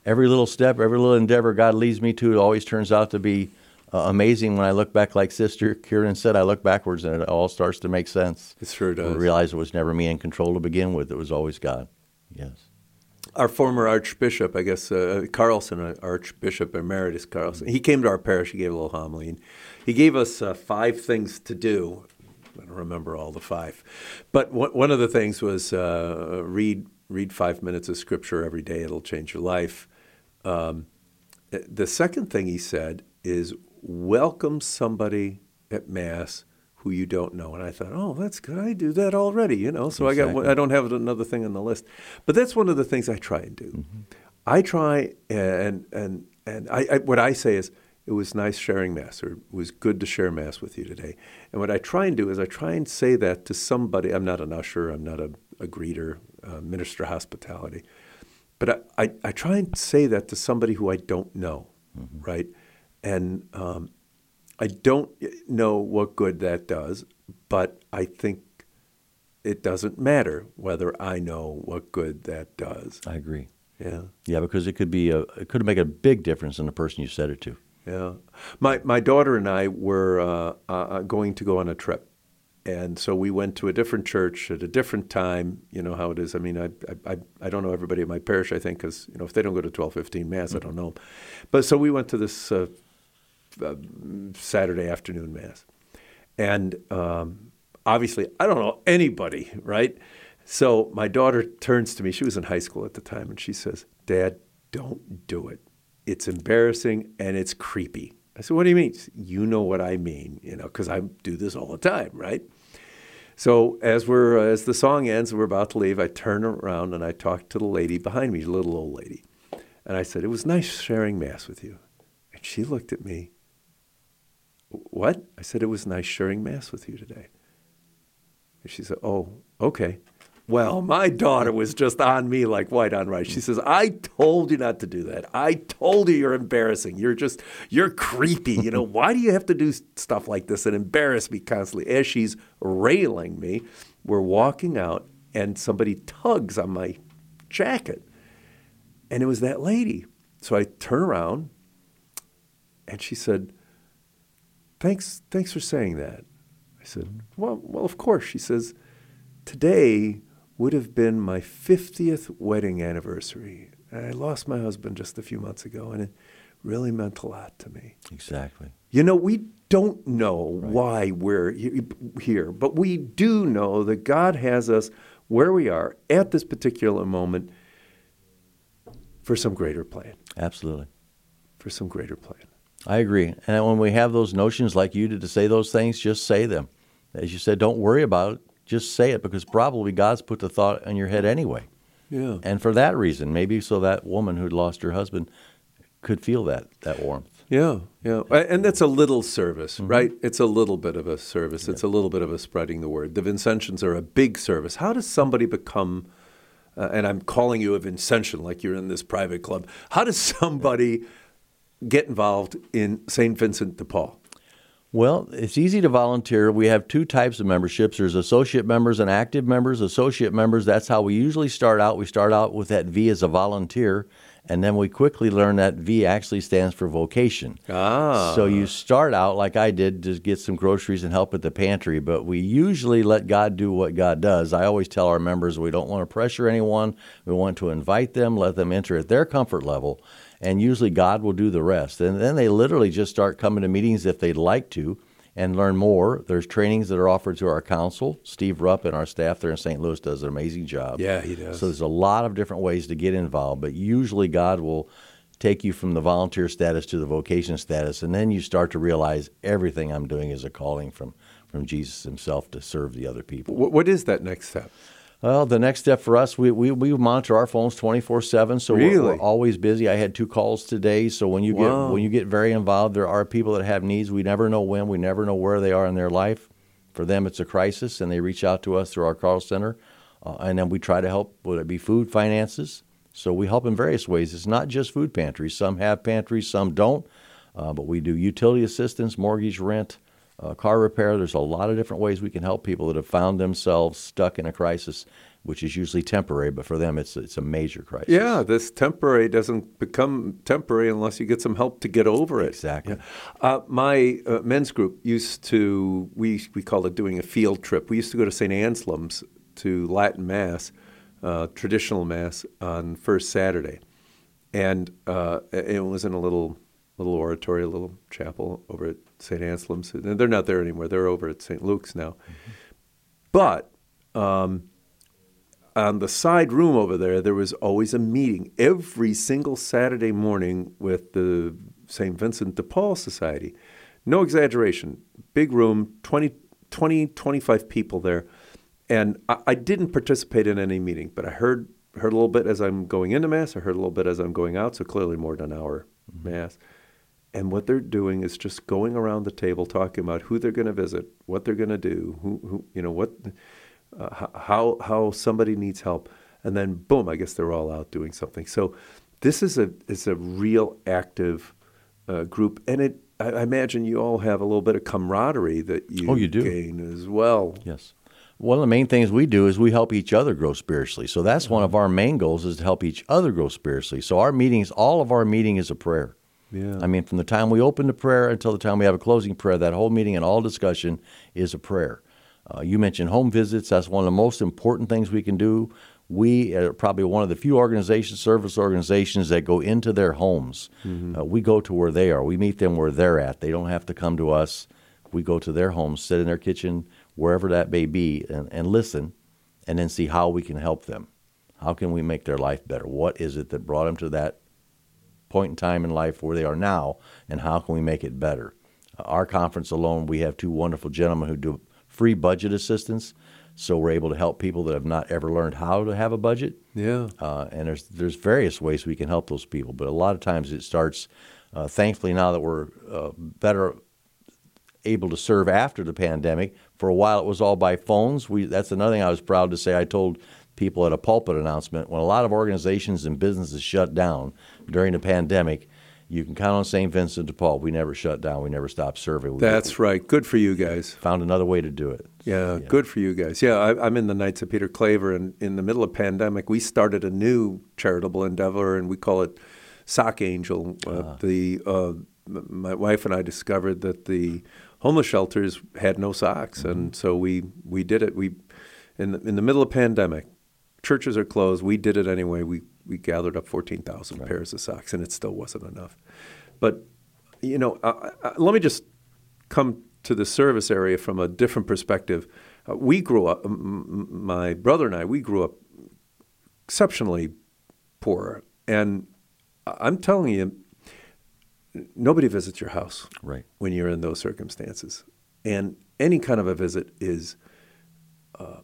C: Every little step, every little endeavor God leads me to, it always turns out to be uh, amazing. When I look back, like Sister Kieran said, I look backwards and it all starts to make sense.
B: It sure does.
C: I realize it was never me in control to begin with. It was always God. Yes
B: our former archbishop, I guess, uh, Carlson, uh, Archbishop Emeritus Carlson, he came to our parish. He gave a little homily. And he gave us uh, five things to do. I don't remember all the five, but one of the things was uh, read read five minutes of scripture every day. It'll change your life. Um, the second thing he said is welcome somebody at mass who you don't know. And I thought, oh, that's good. I do that already, you know. So exactly. I got I don't have another thing on the list. But that's one of the things I try and do. Mm-hmm. I try and and and I, I, what I say is it was nice sharing mass or it was good to share mass with you today. And what I try and do is I try and say that to somebody. I'm not an usher. I'm not a, a greeter, uh, minister hospitality. But I, I, I, try and say that to somebody who I don't know, mm-hmm. right? And um, I don't know what good that does, but I think it doesn't matter whether I know what good that does.
C: I agree.
B: Yeah.
C: Yeah, because it could be a it could make a big difference in the person you said it to.
B: Yeah. My my daughter and I were uh, uh, going to go on a trip. And so we went to a different church at a different time. You know how it is. I mean, I I, I don't know everybody at my parish. I think because you know if they don't go to twelve fifteen mass, mm-hmm. I don't know. But so we went to this uh, uh, Saturday afternoon mass. And um, obviously, I don't know anybody, right? So my daughter turns to me. She was in high school at the time, and she says, "Dad, don't do it. It's embarrassing and it's creepy." I said, "What do you mean?" You know what I mean, you know, because I do this all the time, right? So as we're as the song ends and we're about to leave, I turn around and I talk to the lady behind me, little old lady, and I said, "It was nice sharing mass with you." And she looked at me what? I said, It was nice sharing Mass with you today. And she said, Oh, okay. Well, my daughter was just on me like white on rice. She says, I told you not to do that. I told you you're embarrassing. You're just, you're creepy. You know, why do you have to do stuff like this and embarrass me constantly? As she's railing me, we're walking out and somebody tugs on my jacket. And it was that lady. So I turn around and she said, thanks, thanks for saying that. I said, well, well, of course. She says, today would have been my 50th wedding anniversary. I lost my husband just a few months ago, and it really meant a lot to me.
C: Exactly.
B: You know, we don't know right. why we're here, but we do know that God has us where we are at this particular moment for some greater plan.
C: Absolutely.
B: For some greater plan.
C: I agree. And when we have those notions like you did to say those things, just say them. As you said, don't worry about it. Just say it because probably God's put the thought in your head anyway.
B: Yeah.
C: And for that reason, maybe so that woman who'd lost her husband could feel that that warmth.
B: Yeah, yeah. And that's a little service, mm-hmm. right? It's a little bit of a service. Yeah. It's a little bit of a spreading the word. The Vincentians are a big service. How does somebody become uh, and I'm calling you a Vincentian like you're in this private club. How does somebody get involved in St. Vincent de Paul?
C: Well, it's easy to volunteer. We have two types of memberships. There's associate members and active members. Associate members, that's how we usually start out. We start out with that V as a volunteer, and then we quickly learn that V actually stands for vocation.
B: Ah.
C: So you start out like I did to get some groceries and help at the pantry, but we usually let God do what God does. I always tell our members we don't want to pressure anyone. We want to invite them, let them enter at their comfort level and usually God will do the rest. And then they literally just start coming to meetings if they'd like to. and learn more. There's trainings that are offered to our council. Steve Rupp and our staff there in St. Louis does an amazing job.
B: Yeah, he does.
C: So there's a lot of different ways to get involved, but usually God will take you from the volunteer status to the vocation status, and then you start to realize everything I'm doing is a calling from from Jesus Himself to serve the other people.
B: What, what is that next step?
C: Well, the next step for us, we, we, we monitor our phones 24 7, so
B: really?
C: we're, we're, always busy. I had two calls today, so when you,
B: wow.
C: get, when you get very involved, there are people that have needs. We never know when, we never know where they are in their life. For them, it's a crisis, and they reach out to us through our call center, uh, and then we try to help, whether it be food, finances. So we help in various ways. It's not just food pantries. Some have pantries, some don't, uh, but we do utility assistance, mortgage, rent, uh, car repair. There's a lot of different ways we can help people that have found themselves stuck in a crisis, which is usually temporary, but for them it's it's a major crisis.
B: Yeah, this temporary doesn't become temporary unless you get some help to get over it.
C: Exactly.
B: Yeah. Uh, my uh, men's group used to we we called it doing a field trip. We used to go to St. Anselm's to Latin Mass, uh, traditional Mass on first Saturday, and uh, it was in a little little oratory, a little chapel over at St. Anselm's. And they're not there anymore. They're over at St. Luke's now. Mm-hmm. But um, on the side room over there, there was always a meeting every single Saturday morning with the St. Vincent de Paul Society. No exaggeration. Big room, 20, 20 25 people there. And I, I didn't participate in any meeting, but I heard heard a little bit as I'm going into Mass. I heard a little bit as I'm going out, so clearly more than an hour mm-hmm. Mass. And what they're doing is just going around the table talking about who they're going to visit, what they're going to do, who, who, you know, what, uh, how, how somebody needs help. And then boom, I guess they're all out doing something. So this is a, is a real active uh, group. And it, I, I imagine you all have a little bit of camaraderie that you,
C: oh, you do.
B: gain as well.
C: Yes one of the main things we do is we help each other grow spiritually. So that's one of our main goals is to help each other grow spiritually. So our meetings, all of our meeting is a prayer.
B: Yeah.
C: I mean, from the time we open the prayer until the time we have a closing prayer, that whole meeting and all discussion is a prayer. Uh, you mentioned home visits. That's one of the most important things we can do. We are probably one of the few organizations, service organizations, that go into their homes. Mm-hmm. Uh, we go to where they are. We meet them where they're at. They don't have to come to us. We go to their homes, sit in their kitchen, wherever that may be, and, and listen, and then see how we can help them. How can we make their life better? What is it that brought them to that point in time in life where they are now, and how can we make it better? Uh, our conference alone, we have two wonderful gentlemen who do free budget assistance, so we're able to help people that have not ever learned how to have a budget.
B: Yeah.
C: Uh, and there's there's various ways we can help those people, but a lot of times it starts. Uh, thankfully, now that we're uh, better able to serve after the pandemic, for a while it was all by phones. We that's another thing I was proud to say. I told people at a pulpit announcement when a lot of organizations and businesses shut down during the pandemic. You can count on St. Vincent de Paul. We never shut down. We never stopped serving. We
B: That's right. Good for you guys.
C: Found another way to do it.
B: Yeah, yeah. good for you guys. Yeah, I, am in the Knights of Peter Claver, and in the middle of pandemic, we started a new charitable endeavor, and we call it Sock Angel. Uh, uh The uh, my wife and I discovered that the homeless shelters had no socks, mm-hmm. and so we we did it. We in the, in the middle of pandemic, churches are closed. We did it anyway. We we gathered up fourteen thousand right. pairs of socks, and it still wasn't enough. But you know, let me just come to the service area from a different perspective. Uh, we grew up. M- my brother and I. We grew up exceptionally poor, and I'm telling you, nobody visits your house
C: right.
B: when you're in those circumstances, and any kind of a visit is. Uh,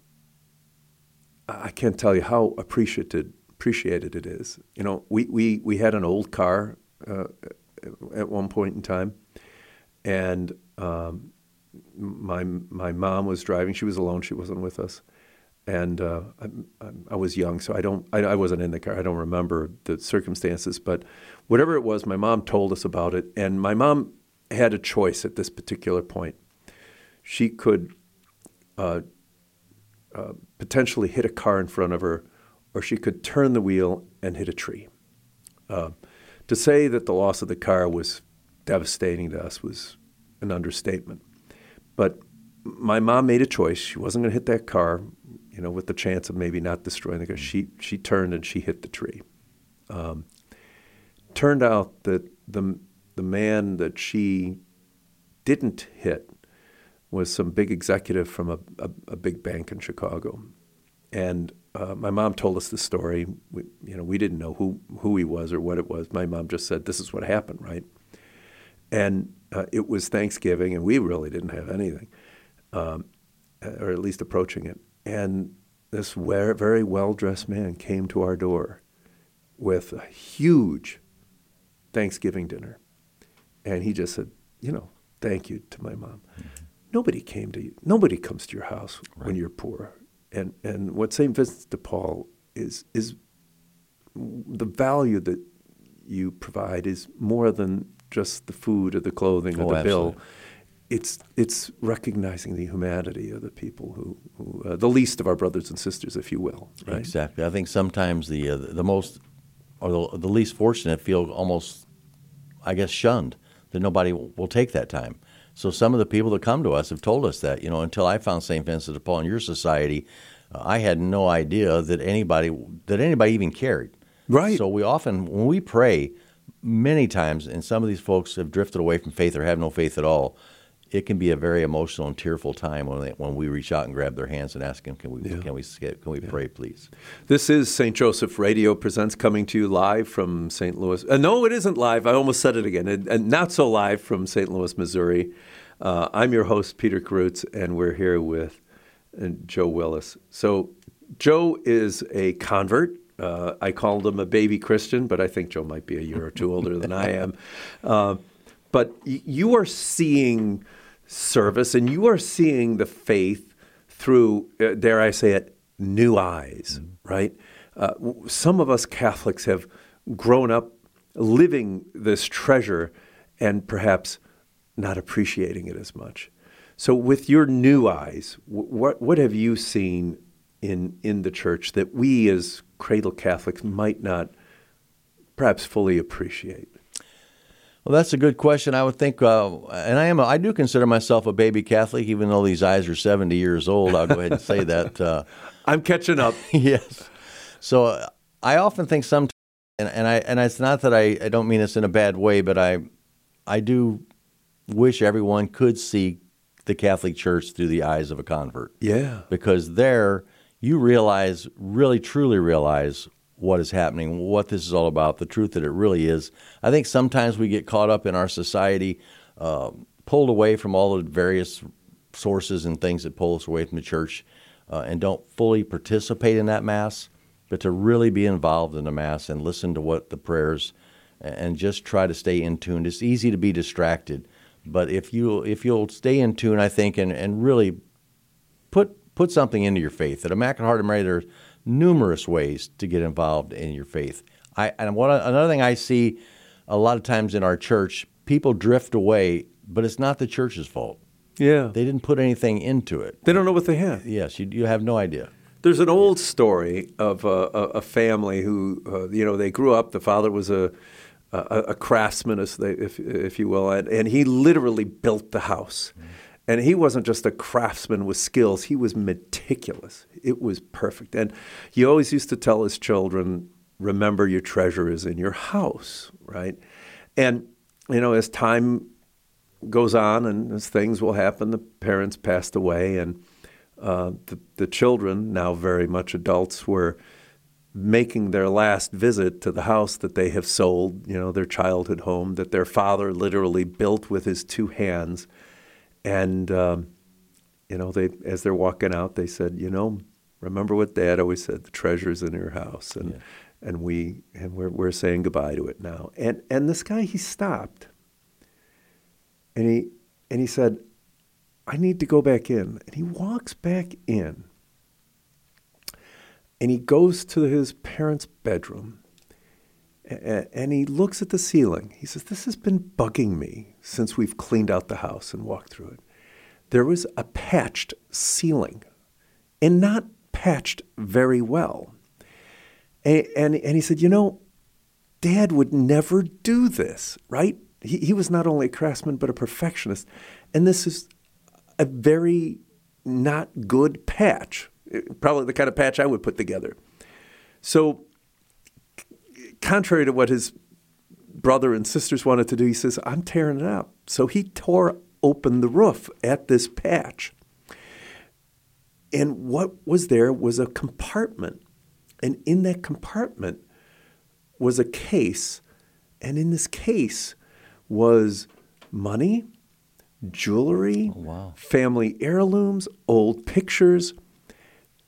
B: I can't tell you how appreciated appreciated it is. You know, we we, we had an old car uh, at one point in time, and um, my my mom was driving. She was alone. She wasn't with us, and uh, I, I, was young, so I don't I, I, wasn't in the car. I don't remember the circumstances, but whatever it was, my mom told us about it, and my mom had a choice at this particular point. She could. Uh, uh, potentially hit a car in front of her, or she could turn the wheel and hit a tree. Uh, to say that the loss of the car was devastating to us was an understatement. But my mom made a choice. She wasn't going to hit that car, you know, with the chance of maybe not destroying the car. She she turned and she hit the tree. Um, turned out that the the man that she didn't hit was some big executive from a, a, a big bank in Chicago, and uh, my mom told us the story. We, you know, we didn't know who who he was or what it was. My mom just said, "This is what happened," right? And uh, it was Thanksgiving, and we really didn't have anything, um, or at least approaching it. And this very well dressed man came to our door with a huge Thanksgiving dinner. And he just said, you know, thank you to my mom. Mm-hmm. Nobody came to you. Nobody comes to your house right. when you're poor. And and what St. Vincent de Paul is is the value that you provide is more than just the food or the clothing or
C: oh,
B: the
C: absolutely.
B: bill. It's it's recognizing the humanity of the people who, who uh, the least of our brothers and sisters, if you will. Right?
C: Exactly. I think sometimes the uh, the most or the, the least fortunate feel almost, I guess, shunned that nobody will take that time. So some of the people that come to us have told us that, you know, until I found St. Vincent de Paul in your society, uh, I had no idea that anybody that anybody even cared.
B: Right.
C: So we often when we pray, many times, and some of these folks have drifted away from faith or have no faith at all. It can be a very emotional and tearful time when they, when we reach out and grab their hands and ask them, "Can we yeah. can we can we yeah. pray, please?"
B: This is St. Joseph Radio presents coming to you live from St. Louis. Uh, no, it isn't live. I almost said it again. And, and not so live from St. Louis, Missouri. Uh, I'm your host, Peter Karutz, and we're here with uh, Joe Willis. So, Joe is a convert. Uh, I called him a baby Christian, but I think Joe might be a year or two older than I am. But you are seeing service and you are seeing the faith through, uh, dare I say it, new eyes, mm-hmm. right? Uh, some of us Catholics have grown up living this treasure and perhaps not appreciating it as much. So, with your new eyes, what what have you seen in in the church that we as cradle Catholics might not perhaps fully appreciate?
C: Well, that's a good question. I would think, uh, and I am. A, I do consider myself a baby Catholic, even though these eyes are seventy years old. I'll go ahead and say that. Uh,
B: I'm catching up.
C: yes. So uh, I often think sometimes, and, and I and it's not that I, I don't mean this in a bad way, but I I do wish everyone could see the Catholic Church through the eyes of a convert.
B: Yeah.
C: Because there you realize, really truly realize what is happening, what this is all about, the truth that it really is. I think sometimes we get caught up in our society, uh, pulled away from all the various sources and things that pull us away from the church, uh, and don't fully participate in that Mass. But to really be involved in the Mass and listen to what the prayers and just try to stay in tune. It's easy to be distracted, but if you if you'll stay in tune, I think, and, and really put put something into your faith. At Immaculate Heart of Mary, numerous ways to get involved in your faith. I and what another thing I see a lot of times in our church, people drift away, but it's not the church's fault.
B: Yeah,
C: they didn't put anything into it.
B: They don't know what they have.
C: Yes, you you have no idea.
B: There's an old story of a, a, a family who, uh, you know, they grew up. The father was a a, a craftsman, if, if you will, and, and he literally built the house. Mm. And he wasn't just a craftsman with skills, he was meticulous. It was perfect. And he always used to tell his children, remember your treasure is in your house, right? And, you know, as time goes on and as things will happen, the parents passed away, and uh, the, the children, now very much adults, were making their last visit to the house that they have sold, you know, their childhood home that their father literally built with his two hands and, um, you know, they as they're walking out, they said, you know, remember what Dad always said: the treasure's in your house, and yeah. and we and we're we're saying goodbye to it now. And and this guy, he stopped, and he and he said, I need to go back in, and he walks back in, and he goes to his parents' bedroom, and he looks at the ceiling. He says, This has been bugging me since we've cleaned out the house and walked through it. There was a patched ceiling and not patched very well. And, and, and he said, You know, Dad would never do this, right? He, he was not only a craftsman, but a perfectionist. And this is a very not good patch, probably the kind of patch I would put together. So contrary to what his brother and sisters wanted to do, he says, I'm tearing it up. So he tore open the roof at this patch. And what was there was a compartment. And in that compartment was a case. And in this case was money, jewelry,
C: Oh, wow.
B: family heirlooms, old pictures.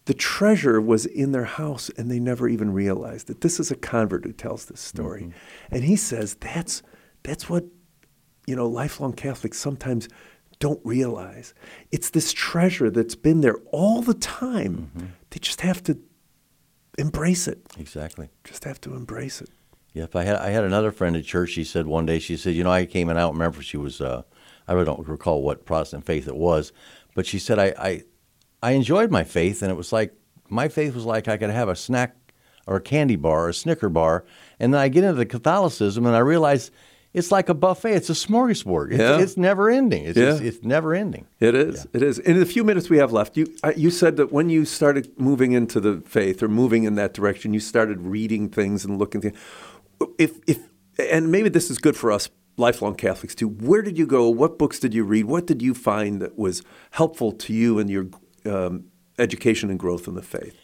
B: The treasure was in their house and they never even realized it. This is a convert who tells this story.
C: Mm-hmm.
B: And he says that's that's what you know lifelong Catholics sometimes don't realize. It's this treasure that's been there all the time.
C: Mm-hmm.
B: They just have to embrace it.
C: Exactly.
B: Just have to embrace it.
C: Yep, I had I had another friend at church. She said one day, she said, you know, I came in. I don't remember if she was. Uh, I really don't recall what Protestant faith it was, but she said I, I I enjoyed my faith, and it was like my faith was like I could have a snack or a candy bar or a Snicker bar, and then I get into the Catholicism, and I realize it's like a buffet. It's a smorgasbord. It's,
B: Yeah.
C: it's never ending. It's
B: Yeah.
C: just, it's never ending.
B: It is. It is. In the few minutes we have left, you you said that when you started moving into the faith or moving in that direction, you started reading things and looking things. If if and maybe this is good for us lifelong Catholics too. Where did you go? What books did you read? What did you find that was helpful to you and your um, education and growth in the faith?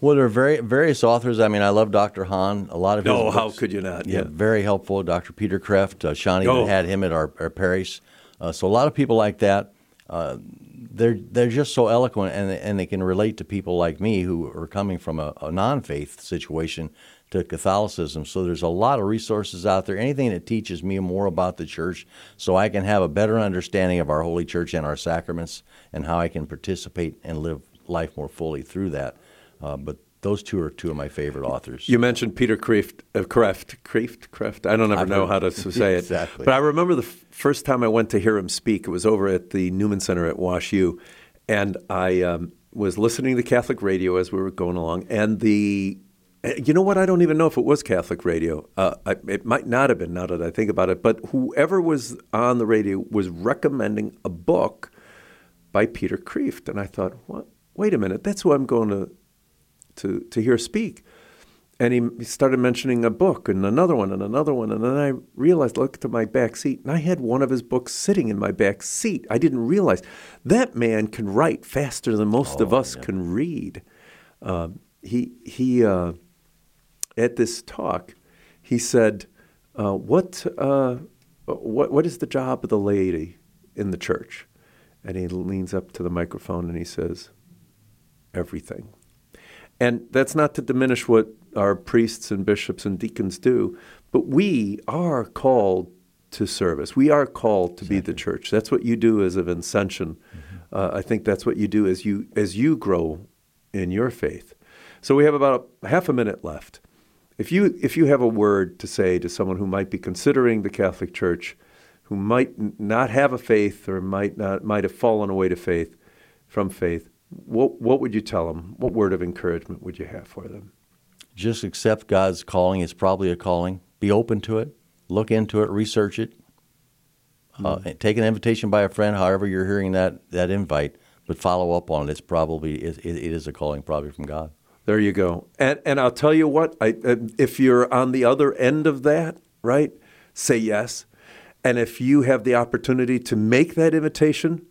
C: Well, there are very various authors. I mean, I love Dr. Hahn. A lot of his
B: Oh, how could you not?
C: Yeah,
B: Yeah.
C: very helpful. Dr. Peter Kreeft, uh, Shawnee
B: Oh.
C: had him at our, our parish. Uh, so a lot of people like that. Uh, they're they're just so eloquent, and and they can relate to people like me who are coming from a, a non-faith situation to Catholicism. So there's a lot of resources out there. Anything that teaches me more about the church, so I can have a better understanding of our Holy Church and our sacraments, and how I can participate and live life more fully through that. Uh, but those two are two of my favorite authors.
B: You mentioned Peter Kreeft, uh, Kreft, Kreft, Kreft. I don't ever
C: I've
B: know
C: heard-
B: how to say it.
C: Exactly.
B: But I remember the f- first time I went to hear him speak. It was over at the Newman Center at Wash U, and I um, was listening to Catholic radio as we were going along. And the, uh, you know what? I don't even know if it was Catholic radio. Uh, I, it might not have been. Now that I think about it, but whoever was on the radio was recommending a book by Peter Kreeft, and I thought, what? Wait a minute, that's who I'm going to to to hear speak. And he, he started mentioning a book and another one and another one, and then I realized, looked at my back seat, and I had one of his books sitting in my back seat. I didn't realize that man can write faster than most of us can read. Um, he he uh, at this talk, he said, uh, "What uh, what what is the job of the laity in the church?" And he leans up to the microphone and he says, "Everything." And that's not to diminish what our priests and bishops and deacons do, but we are called to service. We are called to be the church. That's what you do as a Vincentian. Uh, I think that's what you do as you as you grow in your faith. So we have about a, half a minute left. If you if you have a word to say to someone who might be considering the Catholic Church, who might not have a faith or might not might have fallen away to faith from faith, what what would you tell them? What word of encouragement would you have for them?
C: just accept God's calling. It's probably a calling. Be open to it. Look into it. Research it. Uh,
B: Mm-hmm.
C: take an invitation by a friend, however you're hearing that that invite, but follow up on it. It's probably it, it it is a calling, probably from God.
B: There you go. And and I'll tell you what, I, uh, if you're on the other end of that, right? Say yes. And if you have the opportunity to make that invitation,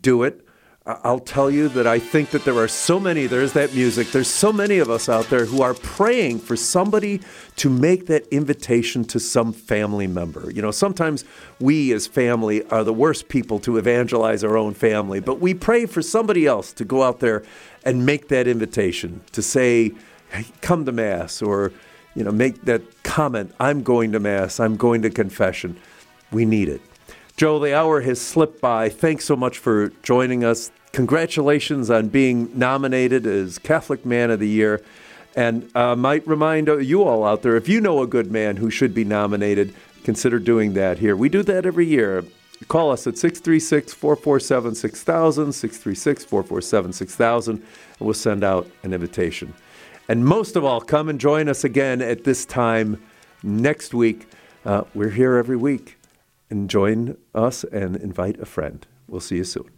B: do it. I'll tell you that I think that there are so many, there's that music, there's so many of us out there who are praying for somebody to make that invitation to some family member. You know, sometimes we as family are the worst people to evangelize our own family, but we pray for somebody else to go out there and make that invitation to say, hey, come to Mass, or, you know, make that comment, I'm going to Mass, I'm going to confession. We need it. Joe, the hour has slipped by. Thanks so much for joining us. Congratulations on being nominated as Catholic Man of the Year. And I uh, might remind you all out there if you know a good man who should be nominated, consider doing that here. We do that every year. Call us at 636 447 6000, 636 447 6000, and we'll send out an invitation. And most of all, come and join us again at this time next week. Uh, we're here every week. And join us and invite a friend. We'll see you soon.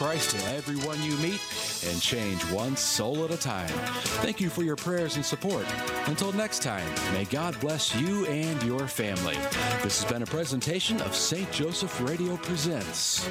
A: Christ to everyone you meet and change one soul at a time. Thank you for your prayers and support. Until next time, may God bless you and your family. This has been a presentation of St. Joseph Radio Presents.